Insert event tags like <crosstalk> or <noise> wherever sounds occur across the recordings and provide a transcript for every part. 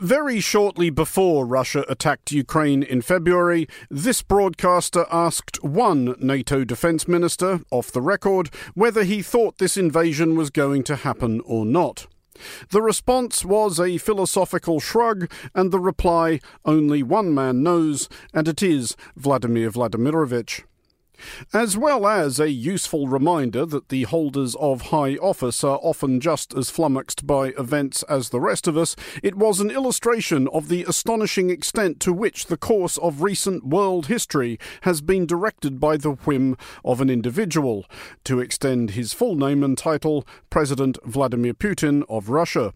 Very shortly before Russia attacked Ukraine in February, this broadcaster asked one NATO defence minister, off the record, whether he thought this invasion was going to happen or not. The response was a philosophical shrug, and the reply, only one man knows, and it is Vladimir Vladimirovich as well as a useful reminder that the holders of high office are often just as flummoxed by events as the rest of us, it was an illustration of the astonishing extent to which the course of recent world history has been directed by the whim of an individual, to extend his full name and title, President Vladimir Putin of Russia.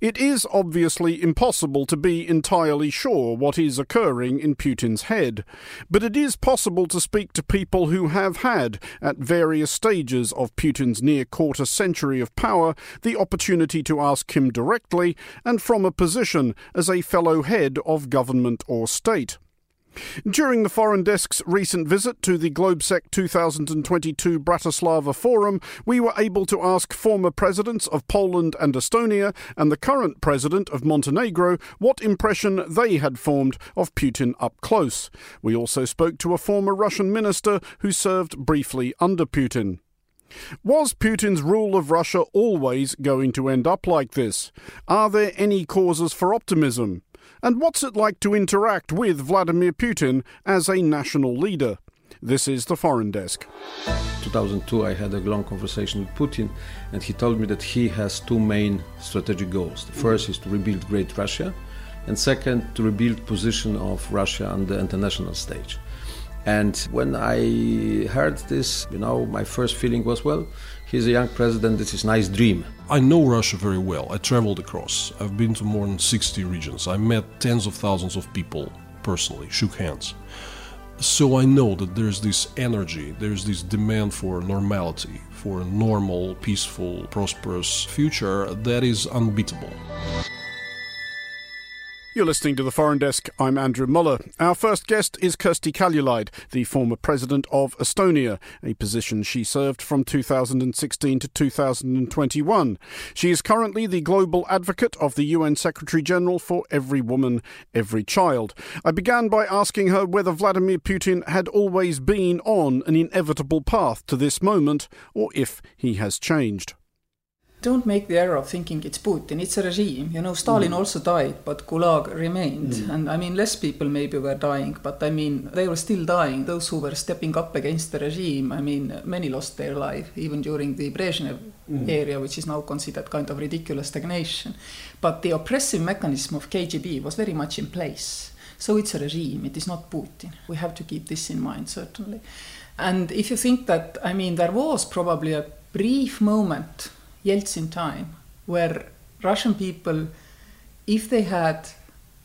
It is obviously impossible to be entirely sure what is occurring in Putin's head, but it is possible to speak to people who have had, at various stages of Putin's near quarter century of power, the opportunity to ask him directly and from a position as a fellow head of government or state. During the Foreign Desk's recent visit to the Globsec 2022 Bratislava Forum, we were able to ask former presidents of Poland and Estonia and the current president of Montenegro what impression they had formed of Putin up close. We also spoke to a former Russian minister who served briefly under Putin. Was Putin's rule of Russia always going to end up like this? Are there any causes for optimism? And what's it like to interact with Vladimir Putin as a national leader? This is the Foreign Desk. 2002, I had a long conversation with Putin, and he told me that he has two main strategic goals. The first is to rebuild Great Russia, and second, to rebuild position of Russia on the international stage. And when I heard this, you know, my first feeling was, well, he's a young president, this is a nice dream. I know Russia very well. I traveled across. I've been to more than 60 regions. I met tens of thousands of people personally, shook hands. So I know that there's this energy, there's this demand for normality, for a normal, peaceful, prosperous future that is unbeatable. You're listening to the Foreign Desk. I'm Andrew Mueller. Our first guest is Kersti Kaljulaid, the former president of Estonia, a position she served from 2016 to 2021. She is currently the global advocate of the UN Secretary General for Every Woman, Every Child. I began by asking her whether Vladimir Putin had always been on an inevitable path to this moment, or if he has changed don't make the error of thinking it's Putin, it's a regime. You know, Stalin mm. also died, but Gulag remained. Mm. And I mean, less people maybe were dying, but I mean, they were still dying. Those who were stepping up against the regime, I mean, many lost their life, even during the Brezhnev mm. era, which is now considered kind of ridiculous stagnation. But the oppressive mechanism of KGB was very much in place. So it's a regime, it is not Putin. We have to keep this in mind, certainly. And if you think that, I mean, there was probably a brief moment Yeltsin time, where Russian people, if they had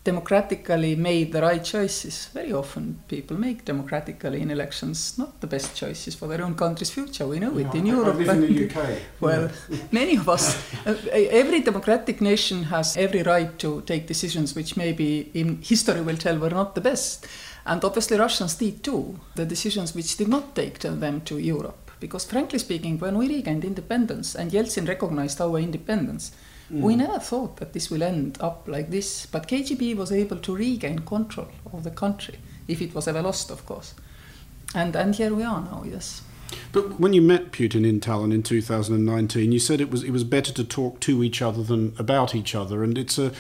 democratically made the right choices, very often people make democratically in elections not the best choices for their own country's future. We know it in I, Europe. Live in the UK. <laughs> Well, yeah. <laughs> many of us, uh, every democratic nation has every right to take decisions which maybe in history will tell were not the best. And obviously Russians did too, the decisions which did not take them to Europe. Because frankly speaking, when we regained independence and Yeltsin recognized our independence, mm. we never thought that this will end up like this. But KGB was able to regain control of the country, if it was ever lost, of course. And, and here we are now, yes. But when you met Putin in Tallinn in 2019, you said it was it was better to talk to each other than about each other, and it's a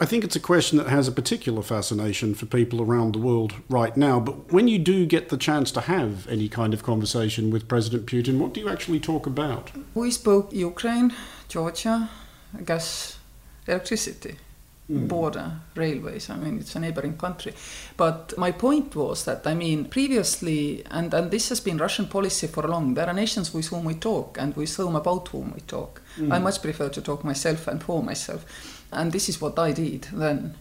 I think it's a question that has a particular fascination for people around the world right now. But when you do get the chance to have any kind of conversation with President Putin, what do you actually talk about? We spoke Ukraine, Georgia, gas, electricity, mm. border, railways. I mean, it's a neighboring country. But my point was that, I mean, previously, and, and this has been Russian policy for long, there are nations with whom we talk and with whom about whom we talk. Mm. I much prefer to talk myself and for myself and this is what I did then.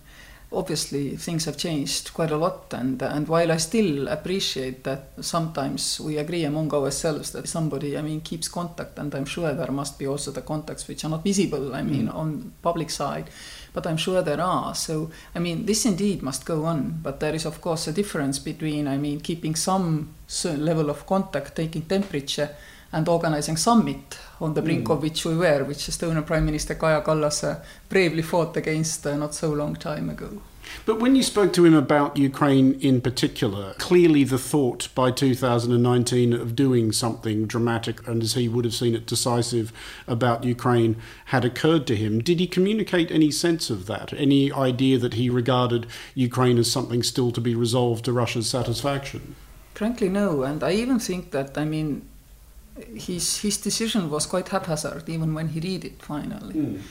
Obviously, things have changed quite a lot, and and while I still appreciate that sometimes we agree among ourselves that somebody, I mean, keeps contact, and I'm sure there must be also the contacts which are not visible. I mean, mm. on public side, but I'm sure there are. So, I mean, this indeed must go on, but there is, of course, a difference between, I mean, keeping some level of contact, taking temperature, and organizing summit on the brink mm. of which we were, which Estonian Prime Minister Kaja Kallas uh, bravely fought against uh, not so long time ago. But when you spoke to him about Ukraine in particular, clearly the thought by 2019 of doing something dramatic and as he would have seen it decisive about Ukraine had occurred to him. Did he communicate any sense of that? Any idea that he regarded Ukraine as something still to be resolved to Russia's satisfaction? Frankly, no. And I even think that, I mean, his, his decision was quite haphazard even when he did it finally. Mm.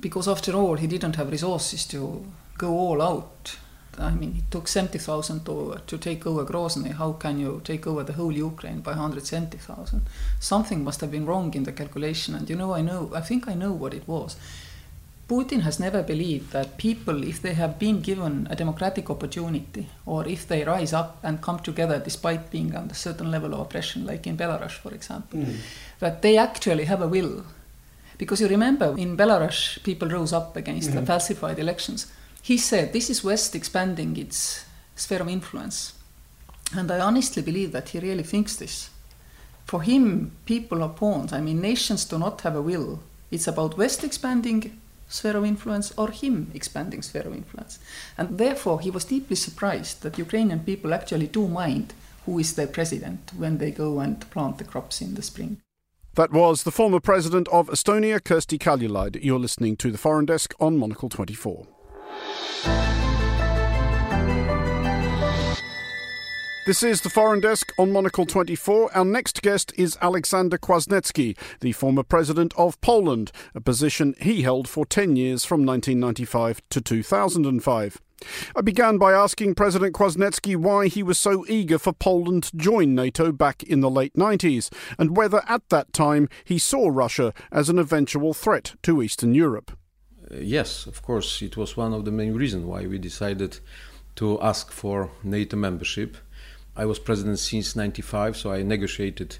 Because after all, he didn't have resources to go all out. I mean, it took 70,000 to, to take over Grozny. How can you take over the whole Ukraine by 170,000? Something must have been wrong in the calculation. And you know, I know, I think I know what it was. Putin has never believed that people, if they have been given a democratic opportunity, or if they rise up and come together despite being under a certain level of oppression, like in Belarus, for example, mm. that they actually have a will. Because you remember, in Belarus, people rose up against mm-hmm. the falsified elections he said this is West expanding its sphere of influence. And I honestly believe that he really thinks this. For him, people are pawns. I mean, nations do not have a will. It's about West expanding sphere of influence or him expanding sphere of influence. And therefore, he was deeply surprised that Ukrainian people actually do mind who is their president when they go and plant the crops in the spring. That was the former president of Estonia, Kersti Kaljulaid. You're listening to the Foreign Desk on Monocle 24. This is the Foreign Desk on Monocle 24. Our next guest is Alexander Kwasniewski, the former president of Poland, a position he held for 10 years from 1995 to 2005. I began by asking President Kwasniewski why he was so eager for Poland to join NATO back in the late 90s, and whether at that time he saw Russia as an eventual threat to Eastern Europe. Uh, yes, of course, it was one of the main reasons why we decided to ask for NATO membership. I was president since 95, so I negotiated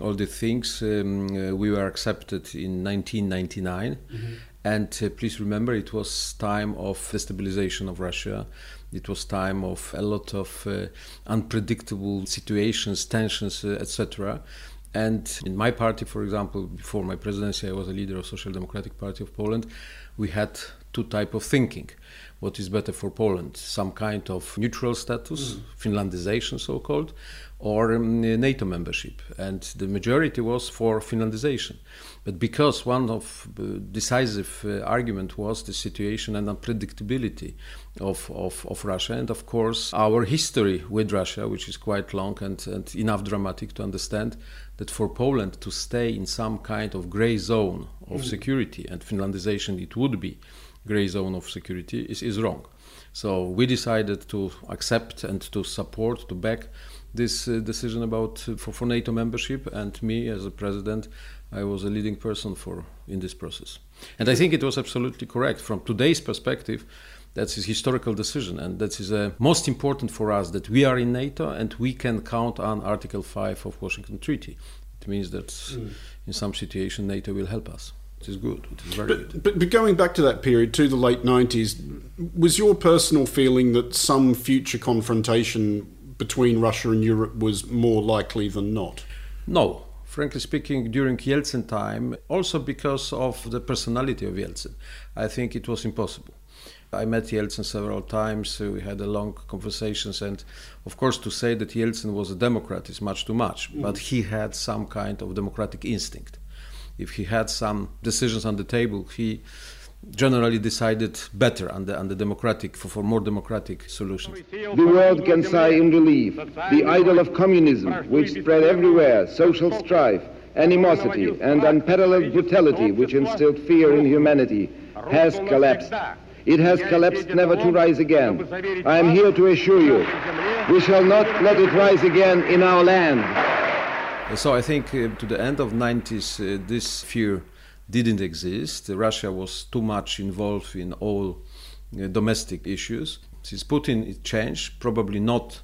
all the things. Um, uh, we were accepted in 1999. Mm-hmm. And uh, please remember, it was time of destabilization of Russia. It was time of a lot of uh, unpredictable situations, tensions, uh, etc. And in my party, for example, before my presidency, I was a leader of Social Democratic Party of Poland. We had two type of thinking what is better for Poland, some kind of neutral status, mm. Finlandization so called, or um, NATO membership. And the majority was for Finlandization. But because one of the decisive uh, argument was the situation and unpredictability of, of, of Russia, and of course our history with Russia, which is quite long and, and enough dramatic to understand that for Poland to stay in some kind of gray zone of mm. security, and Finlandization it would be, gray zone of security is, is wrong. So we decided to accept and to support, to back this uh, decision about uh, for, for NATO membership. And me, as a president, I was a leading person for in this process. And I think it was absolutely correct from today's perspective. That's a historical decision, and that is uh, most important for us that we are in NATO and we can count on Article 5 of Washington Treaty. It means that mm. in some situation NATO will help us. It is good. It is very but, good. But, but going back to that period, to the late 90s, was your personal feeling that some future confrontation between Russia and Europe was more likely than not? No. Frankly speaking, during Yeltsin time, also because of the personality of Yeltsin, I think it was impossible. I met Yeltsin several times. we had a long conversations, and of course, to say that Yeltsin was a Democrat is much too much. Mm. But he had some kind of democratic instinct if he had some decisions on the table, he generally decided better on the, on the democratic, for, for more democratic solutions. The world can sigh in relief. The idol of communism, which spread everywhere social strife, animosity, and unparalleled brutality, which instilled fear in humanity, has collapsed. It has collapsed never to rise again. I am here to assure you, we shall not let it rise again in our land. So I think uh, to the end of 90s, uh, this fear didn't exist. Russia was too much involved in all uh, domestic issues. Since Putin it changed, probably not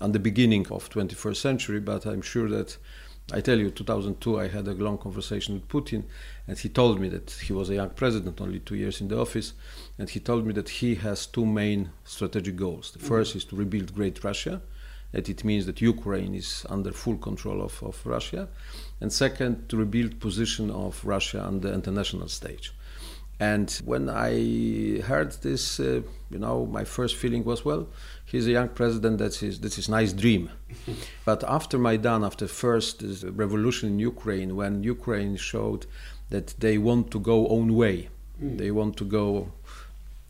on the beginning of 21st century, but I'm sure that I tell you, 2002, I had a long conversation with Putin, and he told me that he was a young president, only two years in the office, and he told me that he has two main strategic goals. The first is to rebuild Great Russia, that it means that Ukraine is under full control of, of Russia, and second, to rebuild position of Russia on the international stage. And when I heard this, uh, you know, my first feeling was, well, he's a young president. That's his, that's his nice dream. <laughs> but after Maidan, after first revolution in Ukraine, when Ukraine showed that they want to go own way, mm. they want to go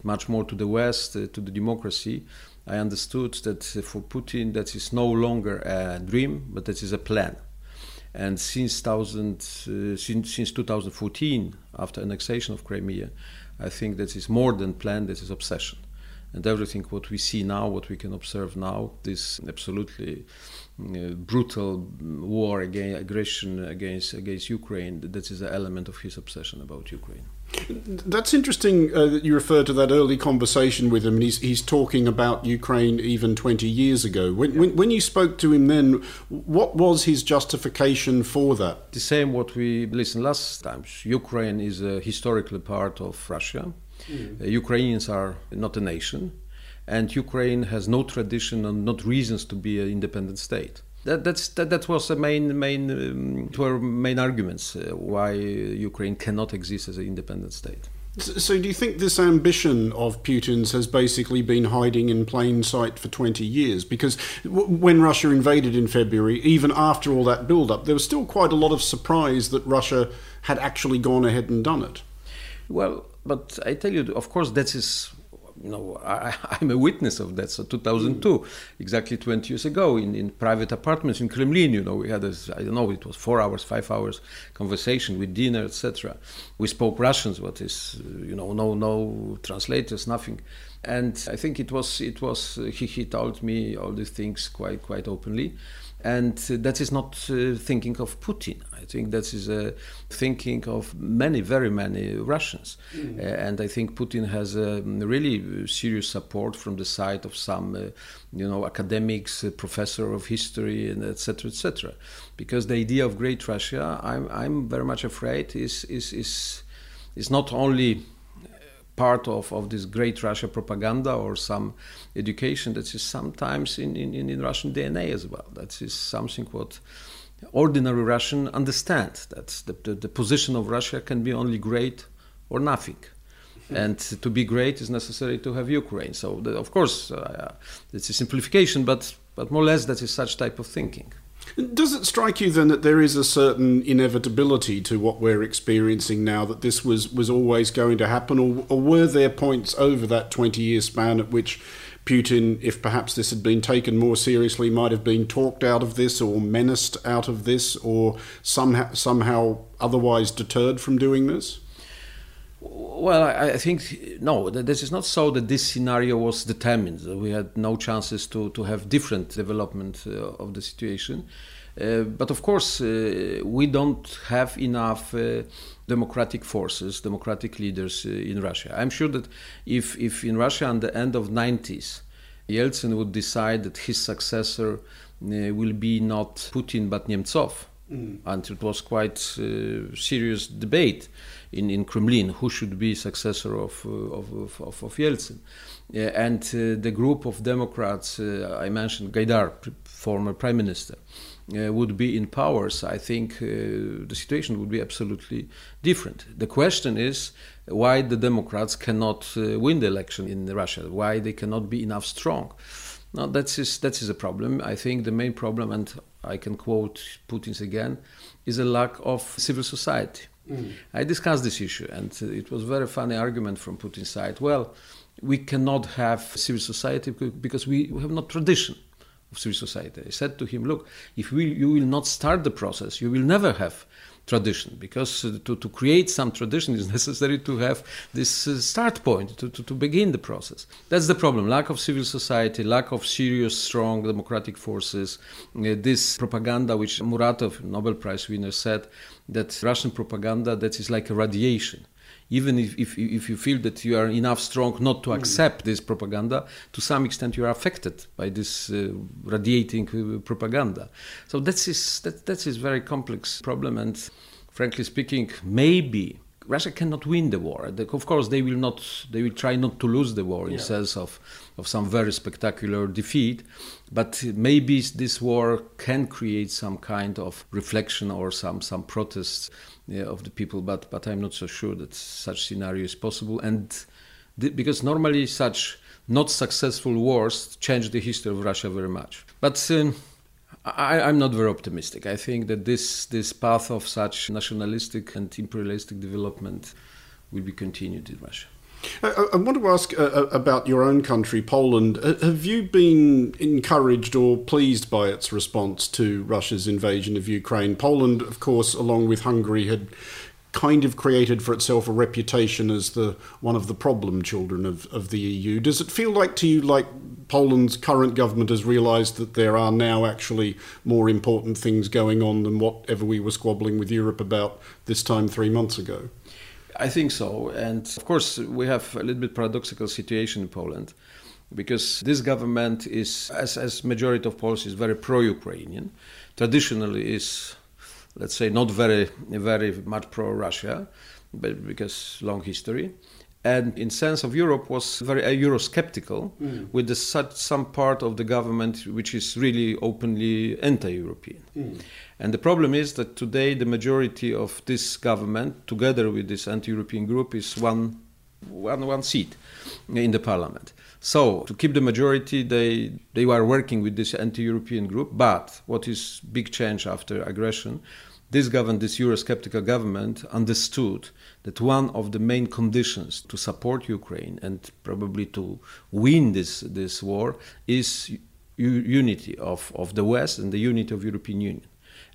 much more to the West, uh, to the democracy. I understood that for Putin, that is no longer a dream, but that is a plan. And since, thousand, uh, since, since 2014, after annexation of Crimea, I think that is more than plan, that is obsession. And everything what we see now, what we can observe now, this absolutely uh, brutal war against aggression against against Ukraine, that is an element of his obsession about Ukraine. That's interesting uh, that you refer to that early conversation with him, and he's, he's talking about Ukraine even 20 years ago. When, yeah. when, when, you spoke to him then, what was his justification for that? The same what we listened last time. Ukraine is a historical part of Russia. Mm. Uh, Ukrainians are not a nation, and Ukraine has no tradition and not reasons to be an independent state that, that's, that, that was the main, main, um, were main arguments uh, why Ukraine cannot exist as an independent state. So, do you think this ambition of Putin's has basically been hiding in plain sight for 20 years? Because w- when Russia invaded in February, even after all that build up, there was still quite a lot of surprise that Russia had actually gone ahead and done it. Well, but I tell you, of course, that is you know, I, am <laughs> a witness of that. So 2002, mm. exactly 20 years ago, in, in private apartments in Kremlin, you know, we had this, I don't know, it was four hours, five hours conversation with dinner, etc. We spoke Russians, what is, you know, no, no translators, nothing. And I think it was, it was, he, he told me all these things quite, quite openly. And that is not uh, thinking of Putin. I think that is uh, thinking of many, very many Russians. Mm. Uh, and I think Putin has a really serious support from the side of some, uh, you know, academics, uh, professor of history, and etc., etc. Because the idea of Great Russia, I'm, I'm very much afraid, is, is, is, is not only part of, of this great Russia propaganda or some education that is sometimes in, in, in Russian DNA as well. That is something what ordinary Russian understand that the, the, the position of Russia can be only great or nothing. And to be great is necessary to have Ukraine. So, the, of course, uh, it's a simplification, but, but more or less that is such type of thinking. Does it strike you then that there is a certain inevitability to what we're experiencing now, that this was, was always going to happen, or, or were there points over that 20 year span at which Putin, if perhaps this had been taken more seriously, might have been talked out of this or menaced out of this or somehow, somehow otherwise deterred from doing this? Well, I, I, think no. This is not so that this scenario was determined. We had no chances to, to have different development uh, of the situation. Uh, but of course, uh, we don't have enough uh, democratic forces, democratic leaders uh, in Russia. I'm sure that if, if in Russia, at the end of 90s, Yeltsin would decide that his successor uh, will be not Putin but Nemtsov, mm. and it was quite serious debate in, in Kremlin who should be successor of, uh, of, of, of Yeltsin. Uh, and uh, the group of Democrats, I mentioned Gaidar, former prime minister, uh, would be in powers, I think uh, the situation would be absolutely different. The question is why the Democrats cannot uh, win the election in Russia, why they cannot be enough strong. Now, that is, that is a problem. I think the main problem, and I can quote Putin's again, is a lack of civil society. Mm. I discussed this issue, and it was a very funny argument from Putin's side. Well, we cannot have civil society because we have no tradition of civil society. I said to him, look, if we, you will not start the process, you will never have tradition because uh, to, to create some tradition is <laughs> necessary to have this uh, start point to, to, to begin the process. That's the problem. Lack of civil society lack of serious strong democratic forces. Uh, this propaganda which muratov nobel prize winner said that russian propaganda that is like a radiation even if, if, if you feel that you are enough strong not to accept this propaganda, to some extent you are affected by this uh, radiating uh, propaganda. So that is that that is a very complex problem, and frankly speaking, maybe Russia cannot win the war. Of course, they will not. They will try not to lose the war in yeah. sense of of some very spectacular defeat. But maybe this war can create some kind of reflection or some some protests of the people. But but I'm not so sure that such scenario is possible. And th- because normally such not successful wars change the history of Russia very much. But um, I, am not very optimistic. I think that this this path of such nationalistic and imperialistic development will be continued in Russia. I, I want to ask uh, uh about your own country, Poland. Uh, have you been encouraged or pleased by its response to Russia's invasion of Ukraine? Poland, of course, along with Hungary, had kind of created for itself a reputation as the one of the problem children of, of the EU. Does it feel like to you like Poland's current government has realised that there are now actually more important things going on than whatever we were squabbling with Europe about this time three months ago? I think so, and of course we have a little bit paradoxical situation in Poland because this government is, as as majority of Poles, is very pro-Ukrainian. Traditionally, is let's say, not very, very much pro-Russia, but because long history. And in sense of Europe was very Eurosceptical, mm. with the, such, some part of the government which is really openly anti-European. Mm. And the problem is that today the majority of this government, together with this anti-European group, is one, one, one seat in the parliament. So to keep the majority, they they were working with this anti-European group. But what is big change after aggression? This government, this Eurosceptical government, understood that one of the main conditions to support Ukraine and probably to win this this war is unity of, of the West and the unity of European Union.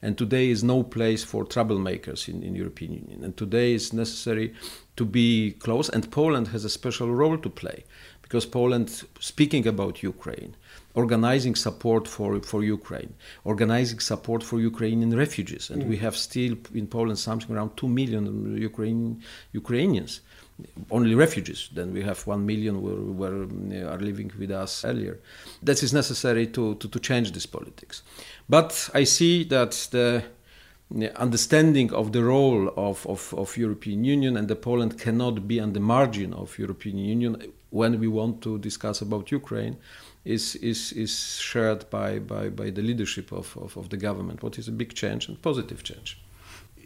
And today is no place for troublemakers in, in European Union. And today is necessary to be close. And Poland has a special role to play because Poland, speaking about Ukraine, organizing support for, for Ukraine, organizing support for Ukrainian refugees. And mm. we have still in Poland something around 2 million Ukraine, Ukrainians, only refugees. Then we have 1 million who were, uh, are living with us earlier. That is necessary to, to, to change this politics. But I see that the uh, understanding of the role of, of, of European Union and the Poland cannot be on the margin of European Union when we want to discuss about Ukraine is, is, is shared by, by, by the leadership of, of, of the government, what is a big change and positive change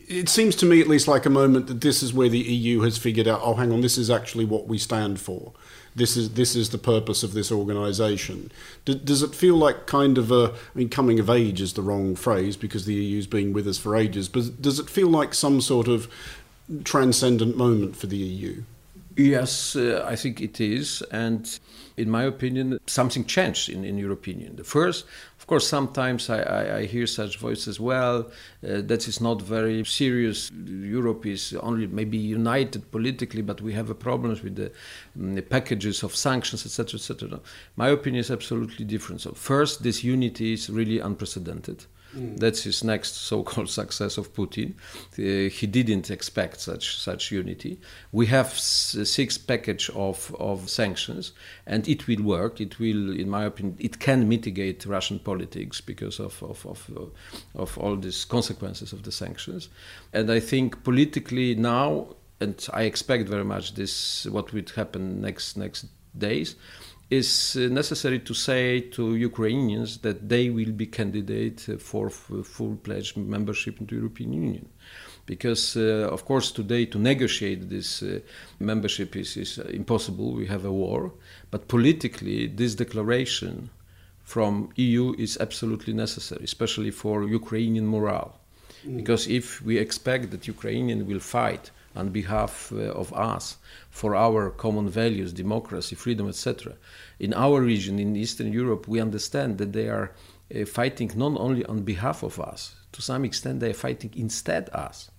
it seems to me at least like a moment that this is where the EU has figured out oh hang on this is actually what we stand for. This is this is the purpose of this organization. Does it feel like kind of a I mean coming of age is the wrong phrase because the EU's been with us for ages but does it feel like some sort of transcendent moment for the EU Yes, uh, I think it is. And in my opinion, something changed in, in European Union. The first, of course, sometimes I, I, I hear such voices, well, uh, that is not very serious. Europe is only maybe united politically, but we have problems with the, um, the packages of sanctions, etc., etc. My opinion is absolutely different. So, first, this unity is really unprecedented. Mm. That's his next so-called <laughs> success of Putin. Uh, he didn't expect such such unity. We have six package of, of sanctions, and it will work. It will, in my opinion, it can mitigate Russian politics because of of, of, uh, of all these consequences of the sanctions. And I think politically now, and I expect very much this what will happen next next days is uh, necessary to say to Ukrainians that they will be candidate for full-pledged membership in the European Union. Because, uh, of course, today to negotiate this uh, membership is, is impossible. We have a war. But politically, this declaration from EU is absolutely necessary, especially for Ukrainian morale. Mm. Because if we expect that Ukrainian will fight on behalf uh, of us for our common values, democracy, freedom, etc. In our region, in Eastern Europe, we understand that they are uh, fighting not only on behalf of us, to some extent, they are fighting instead us.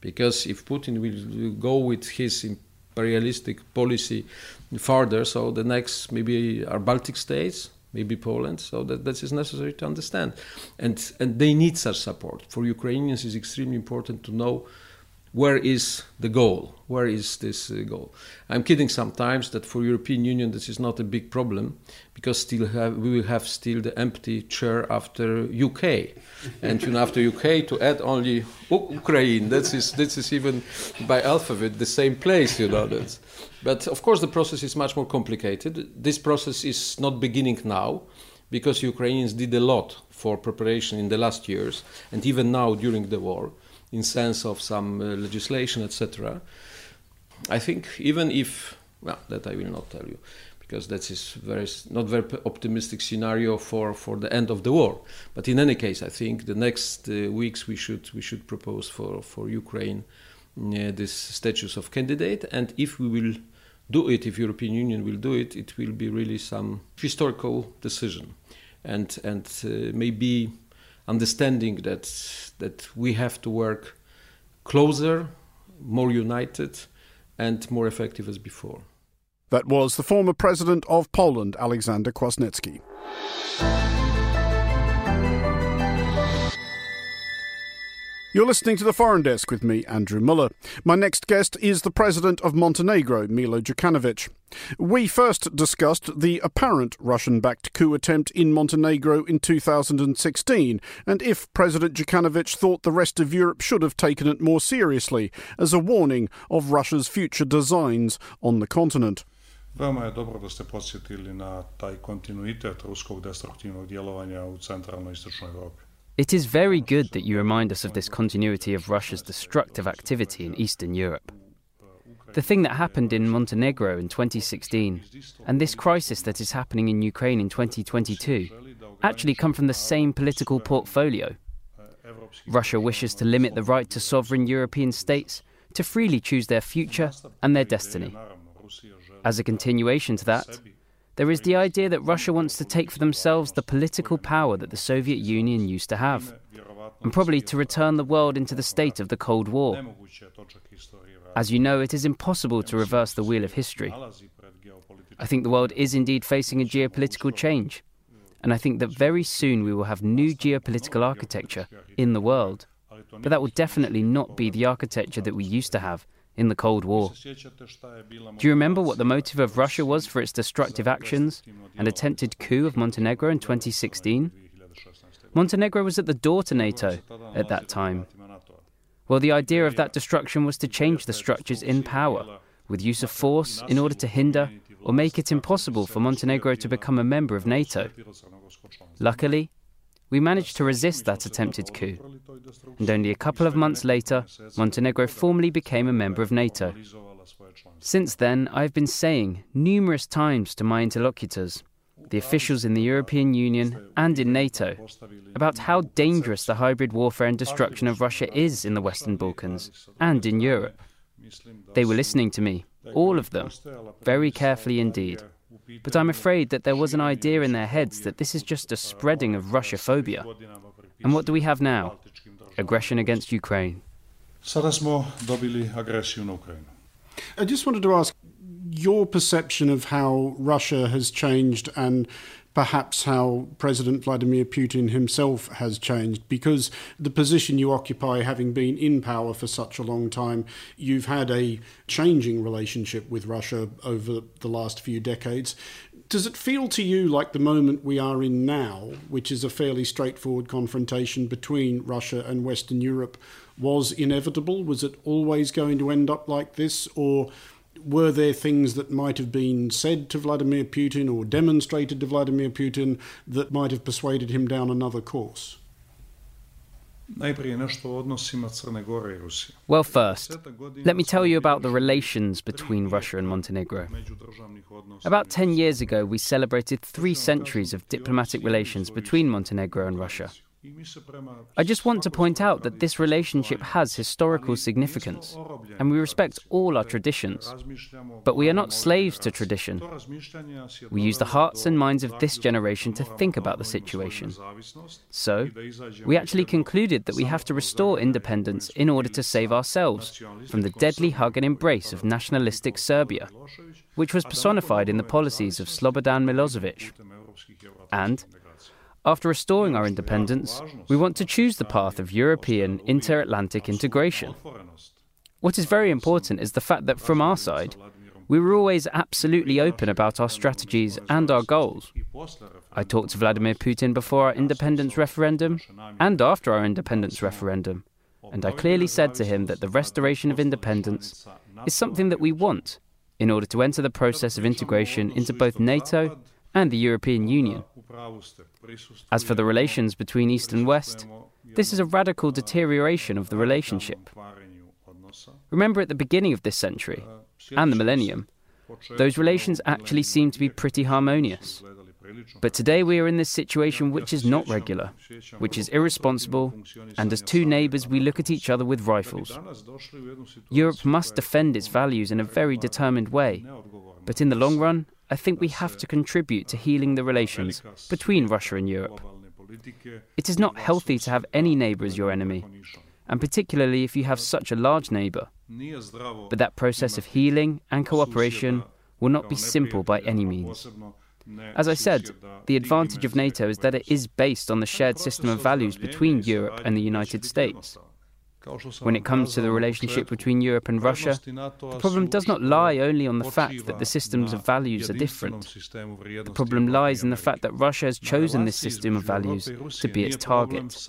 Because if Putin will go with his imperialistic policy further, so the next maybe are Baltic states, maybe Poland. So that, that is necessary to understand. And, and they need such support. For Ukrainians, it's extremely important to know where is the goal? Where is this uh, goal? I'm kidding sometimes that for European Union this is not a big problem because still have, we will have still the empty chair after UK, <laughs> and you know, after UK to add only Ukraine. That is this is even by alphabet the same place. You know that's. But of course the process is much more complicated. This process is not beginning now because Ukrainians did a lot for preparation in the last years and even now during the war in sense of some uh, legislation, etc. I think even if, well, that I will not tell you, because that is very not very optimistic scenario for, for the end of the war. But in any case, I think the next uh, weeks we should we should propose for for Ukraine uh, this status of candidate, and if we will do it, if European Union will do it, it will be really some historical decision, and and uh, maybe understanding that that we have to work closer, more united, and more effective as before. That was the former president of Poland, Alexander Kwasniewski. You're listening to the Foreign Desk with me, Andrew Mueller. My next guest is the president of Montenegro, Milo Djukanovic. We first discussed the apparent Russian backed coup attempt in Montenegro in 2016, and if President Djukanovic thought the rest of Europe should have taken it more seriously as a warning of Russia's future designs on the continent. Veoma je dobro da ste podsjetili na taj kontinuitet ruskog destruktivnog djelovanja u centralnoj istočnoj Europi. It is very good that you remind us of this continuity of Russia's destructive activity in Eastern Europe. The thing that happened in Montenegro in 2016 and this crisis that is happening in Ukraine in 2022 actually come from the same political portfolio. Russia wishes to limit the right to sovereign European states to freely choose their future and their destiny. As a continuation to that, there is the idea that Russia wants to take for themselves the political power that the Soviet Union used to have, and probably to return the world into the state of the Cold War. As you know, it is impossible to reverse the wheel of history. I think the world is indeed facing a geopolitical change, and I think that very soon we will have new geopolitical architecture in the world. But that will definitely not be the architecture that we used to have in the Cold War. Do you remember what the motive of Russia was for its destructive actions and attempted coup of Montenegro in 2016? Montenegro was at the door to NATO at that time. Well, the idea of that destruction was to change the structures in power with use of force in order to hinder or make it impossible for Montenegro to become a member of NATO. Luckily, we managed to resist that attempted coup, and only a couple of months later, Montenegro formally became a member of NATO. Since then, I've been saying numerous times to my interlocutors, the officials in the European Union and in NATO, about how dangerous the hybrid warfare and destruction of Russia is in the Western Balkans and in Europe. They were listening to me, all of them, very carefully indeed. But I'm afraid that there was an idea in their heads that this is just a spreading of Russia phobia. And what do we have now? Aggression against Ukraine. Sada smo dobili agresiju na Ukrajinu. I just wanted to ask your perception of how Russia has changed and perhaps how President Vladimir Putin himself has changed because the position you occupy, having been in power for such a long time, you've had a changing relationship with Russia over the last few decades. Does it feel to you like the moment we are in now, which is a fairly straightforward confrontation between Russia and Western Europe, was inevitable? Was it always going to end up like this? Or were there things that might have been said to Vladimir Putin or demonstrated to Vladimir Putin that might have persuaded him down another course? Well, first, let me tell you about the relations between Russia and Montenegro. About 10 years ago, we celebrated three centuries of diplomatic relations between Montenegro and Russia. I just want to point out that this relationship has historical significance, and we respect all our traditions. But we are not slaves to tradition. We use the hearts and minds of this generation to think about the situation. So, we actually concluded that we have to restore independence in order to save ourselves from the deadly hug and embrace of nationalistic Serbia, which was personified in the policies of Slobodan Milosevic. And, after restoring our independence, we want to choose the path of European inter Atlantic integration. What is very important is the fact that from our side, we were always absolutely open about our strategies and our goals. I talked to Vladimir Putin before our independence referendum and after our independence referendum, and I clearly said to him that the restoration of independence is something that we want in order to enter the process of integration into both NATO and the European Union. As for the relations between East and West, this is a radical deterioration of the relationship. Remember at the beginning of this century, and the millennium, those relations actually seemed to be pretty harmonious. But today we are in this situation which is not regular, which is irresponsible, and as two neighbours we look at each other with rifles. Europe must defend its values in a very determined way, but in the long run, I think we have to contribute to healing the relations between Russia and Europe. It is not healthy to have any neighbour as your enemy, and particularly if you have such a large neighbour. But that process of healing and cooperation will not be simple by any means. As I said, the advantage of NATO is that it is based on the shared system of values between Europe and the United States. When it comes to the relationship between Europe and Russia, the problem does not lie only on the fact that the systems of values are different. The problem lies in the fact that Russia has chosen this system of values to be its target,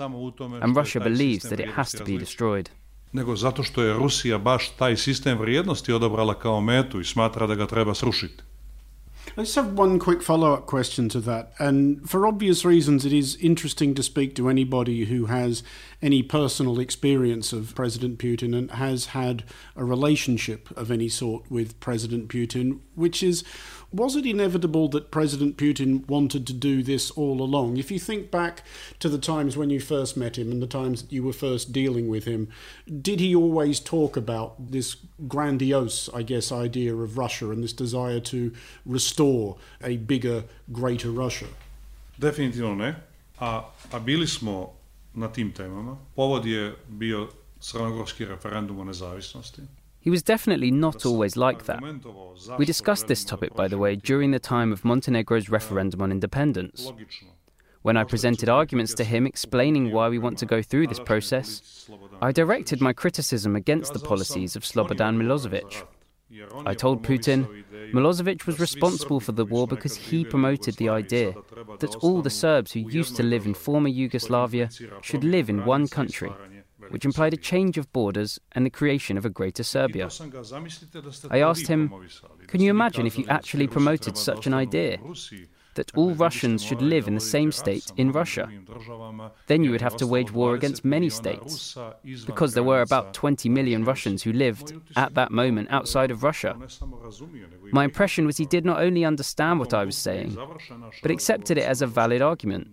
and Russia believes that it has to be destroyed. nego zato što je Rusija baš taj sistem vrijednosti odabrala kao metu i smatra da ga treba srušiti. I just have one quick follow up question to that. And for obvious reasons, it is interesting to speak to anybody who has any personal experience of President Putin and has had a relationship of any sort with President Putin, which is was it inevitable that President Putin wanted to do this all along? If you think back to the times when you first met him and the times that you were first dealing with him, did he always talk about this grandiose, I guess, idea of Russia and this desire to restore a bigger, greater Russia? Definitivno ne. A, a bili smo na tim temama. Povod je bio crnogorski referendum o nezavisnosti. He was definitely not always like that. We discussed this topic, by the way, during the time of Montenegro's referendum on independence. When I presented arguments to him explaining why we want to go through this process, I directed my criticism against the policies of Slobodan Milosevic. I told Putin Milosevic was responsible for the war because he promoted the idea that all the Serbs who used to live in former Yugoslavia should live in one country which implied a change of borders and the creation of a greater Serbia. I asked him, Can you imagine if you actually promoted such an idea? That all Russians should live in the same state in Russia. Then you would have to wage war against many states, because there were about 20 million Russians who lived at that moment outside of Russia. My impression was he did not only understand what I was saying, but accepted it as a valid argument.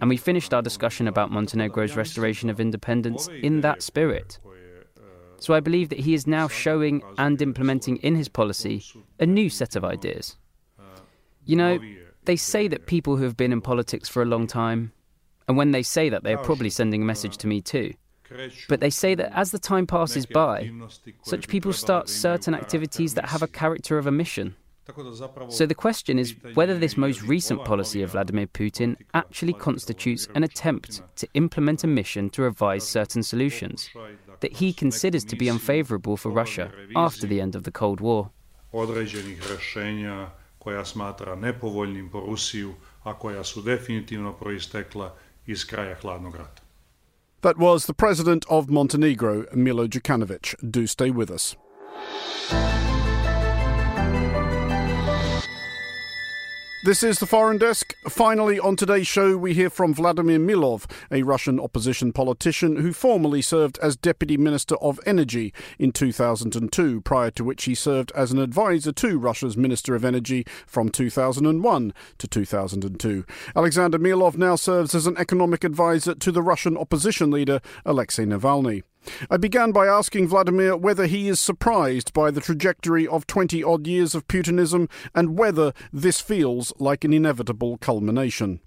And we finished our discussion about Montenegro's restoration of independence in that spirit. So I believe that he is now showing and implementing in his policy a new set of ideas. You know, they say that people who have been in politics for a long time, and when they say that, they are probably sending a message to me too. But they say that as the time passes by, such people start certain activities that have a character of a mission. So the question is whether this most recent policy of Vladimir Putin actually constitutes an attempt to implement a mission to revise certain solutions that he considers to be unfavorable for Russia after the end of the Cold War. koja smatra nepovoljnim po Rusiju, a koja su definitivno proistekla iz kraja hladnog rata. That was the president of Montenegro, Milo Djukanovic. Do stay with us. This is the Foreign Desk. Finally, on today's show, we hear from Vladimir Milov, a Russian opposition politician who formerly served as Deputy Minister of Energy in 2002, prior to which he served as an advisor to Russia's Minister of Energy from 2001 to 2002. Alexander Milov now serves as an economic advisor to the Russian opposition leader Alexei Navalny. I began by asking Vladimir whether he is surprised by the trajectory of 20 odd years of Putinism and whether this feels like an inevitable culmination.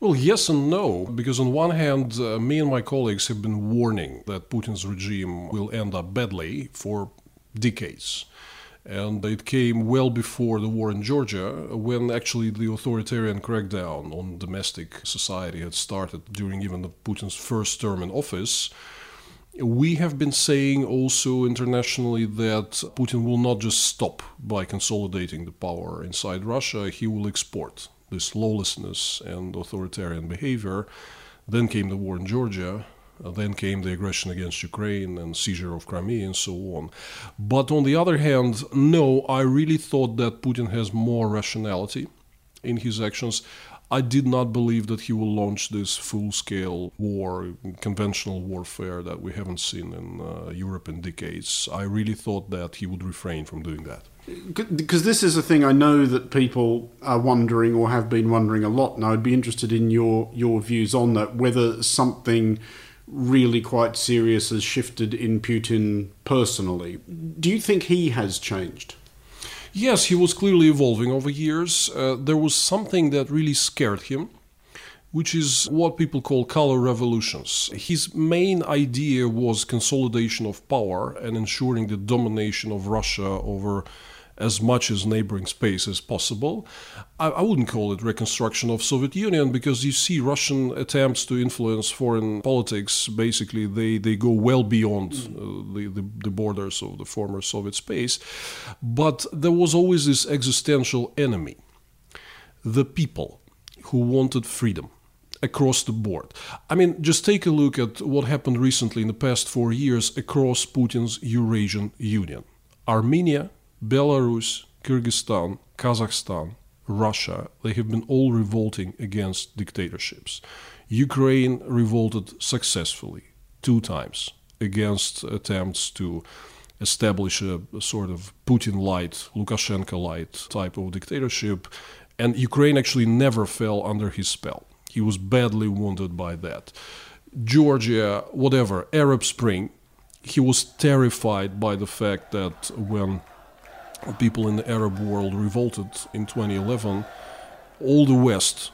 Well, yes and no, because on one hand, uh, me and my colleagues have been warning that Putin's regime will end up badly for decades. And it came well before the war in Georgia, when actually the authoritarian crackdown on domestic society had started during even Putin's first term in office We have been saying also internationally that Putin will not just stop by consolidating the power inside Russia, he will export this lawlessness and authoritarian behavior. Then came the war in Georgia, uh, then came the aggression against Ukraine and seizure of Crimea and so on. But on the other hand, no, I really thought that Putin has more rationality in his actions. I did not believe that he will launch this full scale war, conventional warfare that we haven't seen in uh, Europe in decades. I really thought that he would refrain from doing that. Because this is a thing I know that people are wondering or have been wondering a lot, and I'd be interested in your, your views on that, whether something really quite serious has shifted in Putin personally. Do you think he has changed? Yes, he was clearly evolving over years. Uh, there was something that really scared him, which is what people call color revolutions. His main idea was consolidation of power and ensuring the domination of Russia over as much as neighboring space as possible. I, I, wouldn't call it reconstruction of Soviet Union because you see Russian attempts to influence foreign politics. Basically, they, they go well beyond uh, the, the, the borders of the former Soviet space. But there was always this existential enemy, the people who wanted freedom across the board. I mean, just take a look at what happened recently in the past four years across Putin's Eurasian Union. Armenia Belarus, Kyrgyzstan, Kazakhstan, Russia, they have been all revolting against dictatorships. Ukraine revolted successfully two times against attempts to establish a, a sort of Putin light, Lukashenko light type of dictatorship, and Ukraine actually never fell under his spell. He was badly wounded by that. Georgia, whatever, Arab Spring, he was terrified by the fact that when people in the Arab world revolted in 2011, all the West,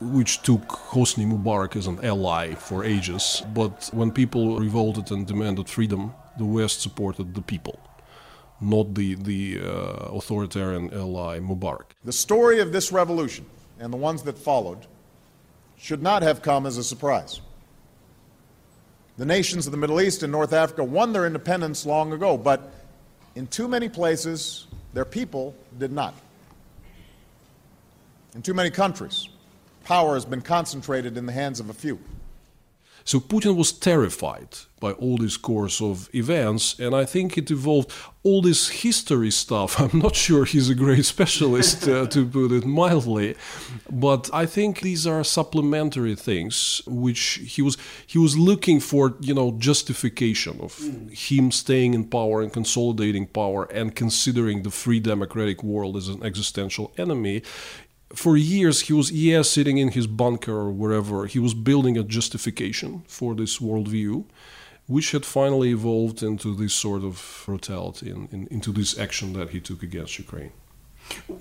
which took Hosni Mubarak as an ally for ages, but when people revolted and demanded freedom, the West supported the people, not the, the uh, authoritarian ally Mubarak. The story of this revolution and the ones that followed should not have come as a surprise. The nations of the Middle East and North Africa won their independence long ago, but in too many places, their people did not. In too many countries, power has been concentrated in the hands of a few. So Putin was terrified by all this course of events, and I think it evolved all this history stuff. <laughs> I'm not sure he's a great specialist, uh, to put it mildly, but I think these are supplementary things which he was he was looking for, you know, justification of him staying in power and consolidating power and considering the free democratic world as an existential enemy for years he was yeah sitting in his bunker or wherever he was building a justification for this worldview which had finally evolved into this sort of brutality and, into this action that he took against ukraine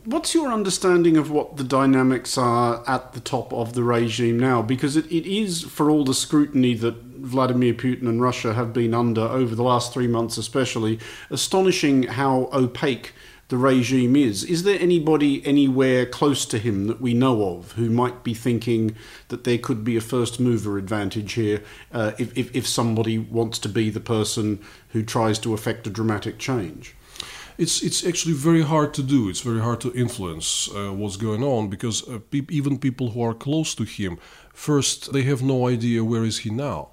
What's your understanding of what the dynamics are at the top of the regime now? Because it, it is, for all the scrutiny that Vladimir Putin and Russia have been under over the last three months, especially, astonishing how opaque the regime is. Is there anybody anywhere close to him that we know of who might be thinking that there could be a first mover advantage here uh, if, if, if somebody wants to be the person who tries to effect a dramatic change? It's it's actually very hard to do. It's very hard to influence uh, what's going on because uh, pe- even people who are close to him, first they have no idea where is he now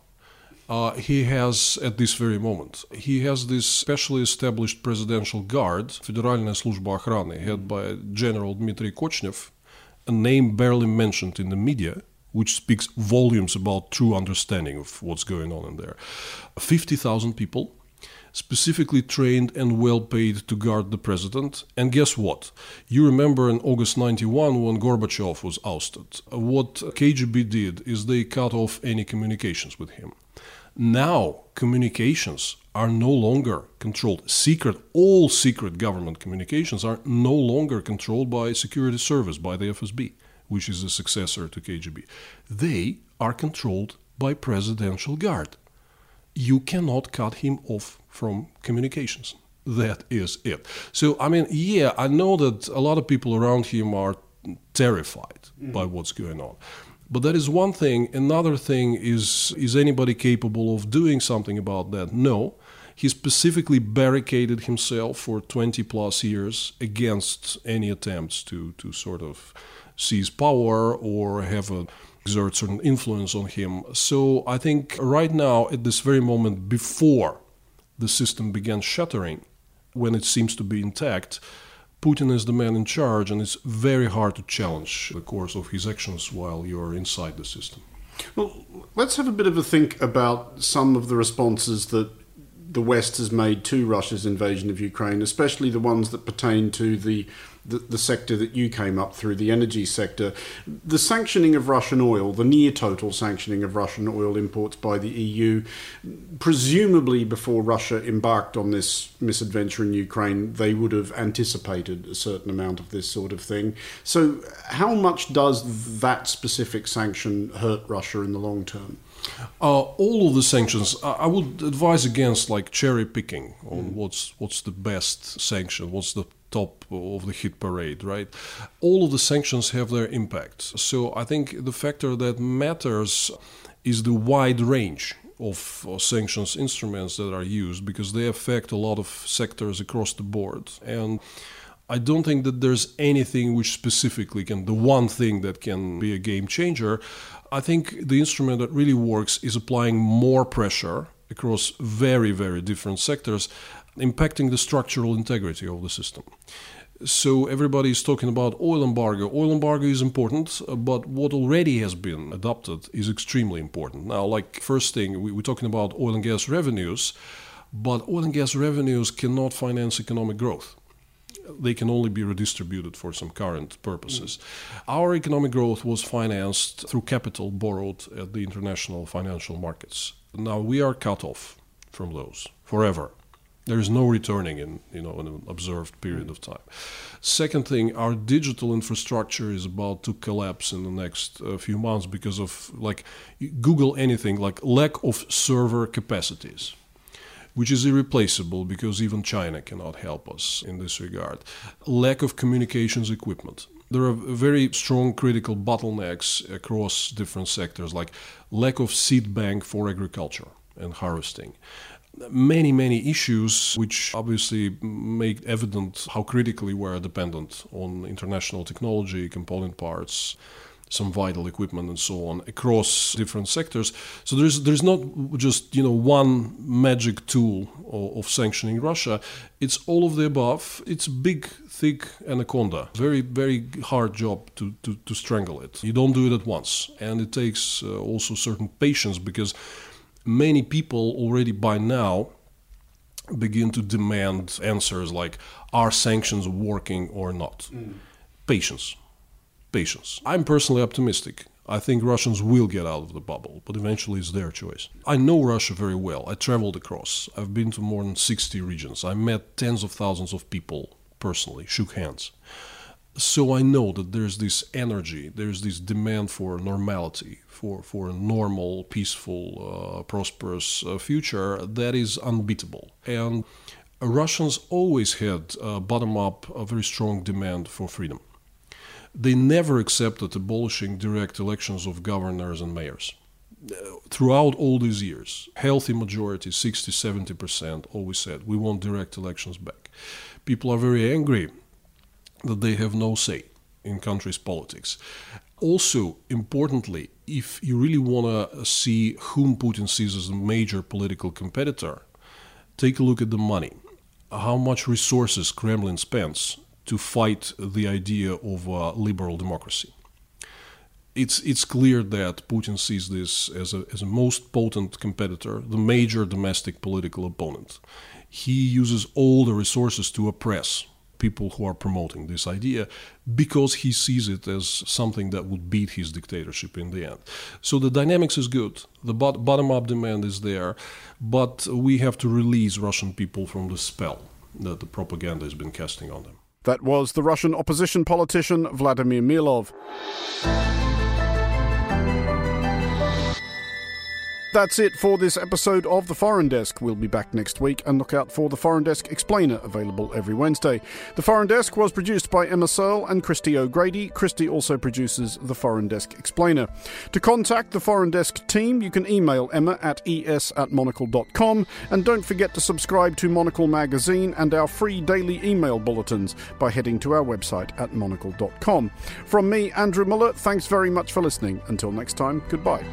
uh, he has at this very moment. He has this specially established presidential guard, Федеральная служба охраны, head by General Dmitry Kochnev, a name barely mentioned in the media, which speaks volumes about true understanding of what's going on in there. 50,000 people, specifically trained and well paid to guard the president. And guess what? You remember in August 91 when Gorbachev was ousted. What KGB did is they cut off any communications with him. Now, communications are no longer controlled. Secret, all secret government communications are no longer controlled by security service, by the FSB, which is the successor to KGB. They are controlled by presidential guard. You cannot cut him off from communications. That is it. So, I mean, yeah, I know that a lot of people around him are terrified mm. by what's going on. But that is one thing. Another thing is is anybody capable of doing something about that? No. He specifically barricaded himself for 20 plus years against any attempts to, to sort of seize power or have a exert certain influence on him. So I think right now, at this very moment, before the system began shattering, when it seems to be intact, Putin is the man in charge, and it's very hard to challenge the course of his actions while you're inside the system. Well, let's have a bit of a think about some of the responses that the West has made to Russia's invasion of Ukraine, especially the ones that pertain to the the, the, sector that you came up through, the energy sector. The sanctioning of Russian oil, the near total sanctioning of Russian oil imports by the EU, presumably before Russia embarked on this misadventure in Ukraine, they would have anticipated a certain amount of this sort of thing. So, how much does that specific sanction hurt Russia in the long term? Uh, all of the sanctions, I would advise against like cherry picking on mm. what's what's the best sanction, what's the top of the hit parade, right? All of the sanctions have their impact. So I think the factor that matters is the wide range of uh, sanctions instruments that are used because they affect a lot of sectors across the board. And I don't think that there's anything which specifically can, the one thing that can be a game changer. I think the instrument that really works is applying more pressure across very, very different sectors impacting the structural integrity of the system. So everybody is talking about oil embargo. Oil embargo is important, but what already has been adopted is extremely important. Now, like first thing, we, we're talking about oil and gas revenues, but oil and gas revenues cannot finance economic growth they can only be redistributed for some current purposes. Mm. Our economic growth was financed through capital borrowed at the international financial markets. Now we are cut off from those forever. There is no returning in you know an observed period of time. Second thing, our digital infrastructure is about to collapse in the next uh, few months because of like Google anything like lack of server capacities which is irreplaceable because even China cannot help us in this regard. Lack of communications equipment. There are very strong critical bottlenecks across different sectors, like lack of seed bank for agriculture and harvesting many, many issues which obviously make evident how critically we're dependent on international technology, component parts, some vital equipment and so on across different sectors. So there's there's not just you know one magic tool of, of sanctioning Russia. It's all of the above. It's big, thick anaconda. Very very hard job to, to, to strangle it. You don't do it at once, and it takes uh, also certain patience because many people already by now begin to demand answers like are sanctions working or not mm. patience patience. I'm personally optimistic. I think russians will get out of the bubble but eventually it's their choice. I know russia very well. I traveled across. I've been to more than 60 regions. I met tens of thousands of people personally shook hands. So I know that there's this energy, there's this demand for normality, for, for a normal, peaceful, uh, prosperous uh, future that is unbeatable. And Russians always had, bottom up, a very strong demand for freedom. They never accepted abolishing direct elections of governors and mayors. Uh, throughout all these years, healthy majority, 60 70%, always said, we want direct elections back. People are very angry that they have no say in country's politics. Also, importantly, if you really want to see whom Putin sees as a major political competitor, take a look at the money. How much resources Kremlin spends to fight the idea of liberal democracy. It's, it's clear that Putin sees this as a, as a most potent competitor, the major domestic political opponent. He uses all the resources to oppress people who are promoting this idea because he sees it as something that would beat his dictatorship in the end. So the dynamics is good, the bottom up demand is there, but we have to release Russian people from the spell that the propaganda has been casting on them. That was the Russian opposition politician Vladimir Milov. That's it for this episode of The Foreign Desk. We'll be back next week and look out for The Foreign Desk Explainer, available every Wednesday. The Foreign Desk was produced by Emma Searle and Christy O'Grady. Christy also produces The Foreign Desk Explainer. To contact the Foreign Desk team, you can email Emma at es at monocle.com and don't forget to subscribe to Monocle Magazine and our free daily email bulletins by heading to our website at monocle.com. From me, Andrew Mueller, thanks very much for listening. Until next time, goodbye.